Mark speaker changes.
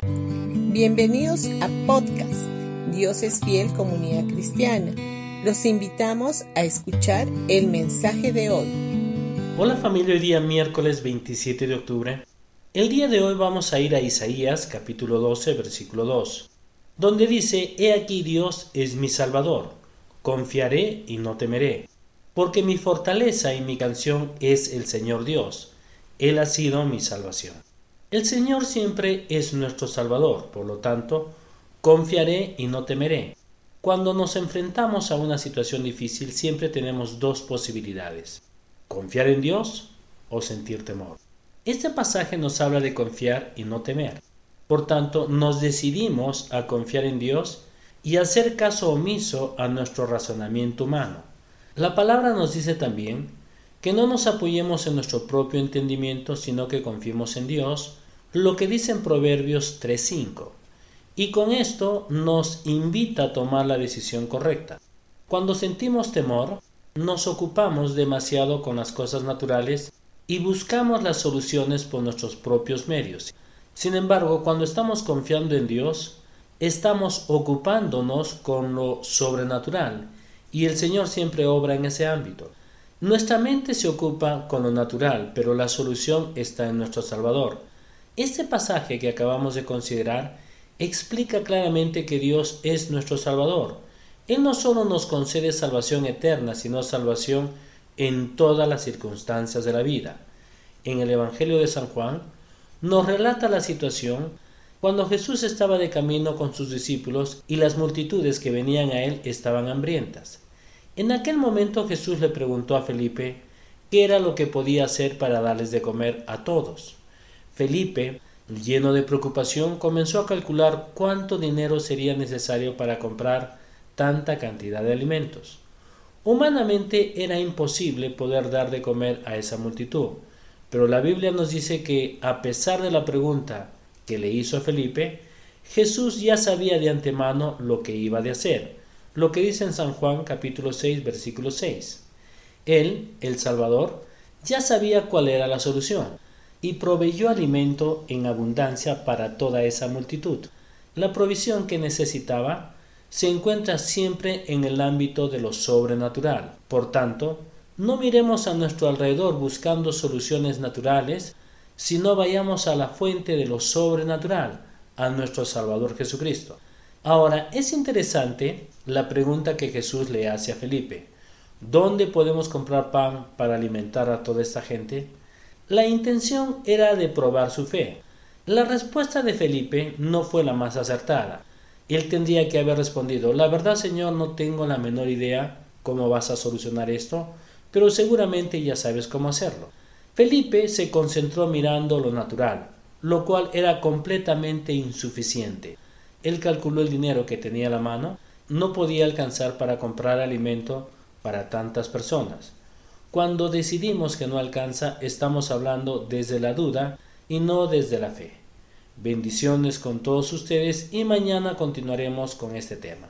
Speaker 1: Bienvenidos a podcast Dios es fiel comunidad cristiana. Los invitamos a escuchar el mensaje de hoy.
Speaker 2: Hola familia, hoy día miércoles 27 de octubre. El día de hoy vamos a ir a Isaías capítulo 12 versículo 2, donde dice, He aquí Dios es mi Salvador, confiaré y no temeré, porque mi fortaleza y mi canción es el Señor Dios, Él ha sido mi salvación. El Señor siempre es nuestro Salvador, por lo tanto, confiaré y no temeré. Cuando nos enfrentamos a una situación difícil siempre tenemos dos posibilidades, confiar en Dios o sentir temor. Este pasaje nos habla de confiar y no temer. Por tanto, nos decidimos a confiar en Dios y hacer caso omiso a nuestro razonamiento humano. La palabra nos dice también que no nos apoyemos en nuestro propio entendimiento, sino que confiemos en Dios, lo que dice en Proverbios 3.5. Y con esto nos invita a tomar la decisión correcta. Cuando sentimos temor, nos ocupamos demasiado con las cosas naturales y buscamos las soluciones por nuestros propios medios. Sin embargo, cuando estamos confiando en Dios, estamos ocupándonos con lo sobrenatural y el Señor siempre obra en ese ámbito. Nuestra mente se ocupa con lo natural, pero la solución está en nuestro Salvador. Este pasaje que acabamos de considerar explica claramente que Dios es nuestro Salvador. Él no solo nos concede salvación eterna, sino salvación en todas las circunstancias de la vida. En el Evangelio de San Juan nos relata la situación cuando Jesús estaba de camino con sus discípulos y las multitudes que venían a él estaban hambrientas. En aquel momento Jesús le preguntó a Felipe qué era lo que podía hacer para darles de comer a todos. Felipe, lleno de preocupación, comenzó a calcular cuánto dinero sería necesario para comprar tanta cantidad de alimentos. Humanamente era imposible poder dar de comer a esa multitud, pero la Biblia nos dice que, a pesar de la pregunta que le hizo a Felipe, Jesús ya sabía de antemano lo que iba de hacer lo que dice en San Juan capítulo 6 versículo 6. Él, el Salvador, ya sabía cuál era la solución y proveyó alimento en abundancia para toda esa multitud. La provisión que necesitaba se encuentra siempre en el ámbito de lo sobrenatural. Por tanto, no miremos a nuestro alrededor buscando soluciones naturales, sino vayamos a la fuente de lo sobrenatural, a nuestro Salvador Jesucristo. Ahora, es interesante la pregunta que Jesús le hace a Felipe. ¿Dónde podemos comprar pan para alimentar a toda esta gente? La intención era de probar su fe. La respuesta de Felipe no fue la más acertada. Él tendría que haber respondido, la verdad Señor no tengo la menor idea cómo vas a solucionar esto, pero seguramente ya sabes cómo hacerlo. Felipe se concentró mirando lo natural, lo cual era completamente insuficiente. Él calculó el dinero que tenía a la mano, no podía alcanzar para comprar alimento para tantas personas. Cuando decidimos que no alcanza, estamos hablando desde la duda y no desde la fe. Bendiciones con todos ustedes y mañana continuaremos con este tema.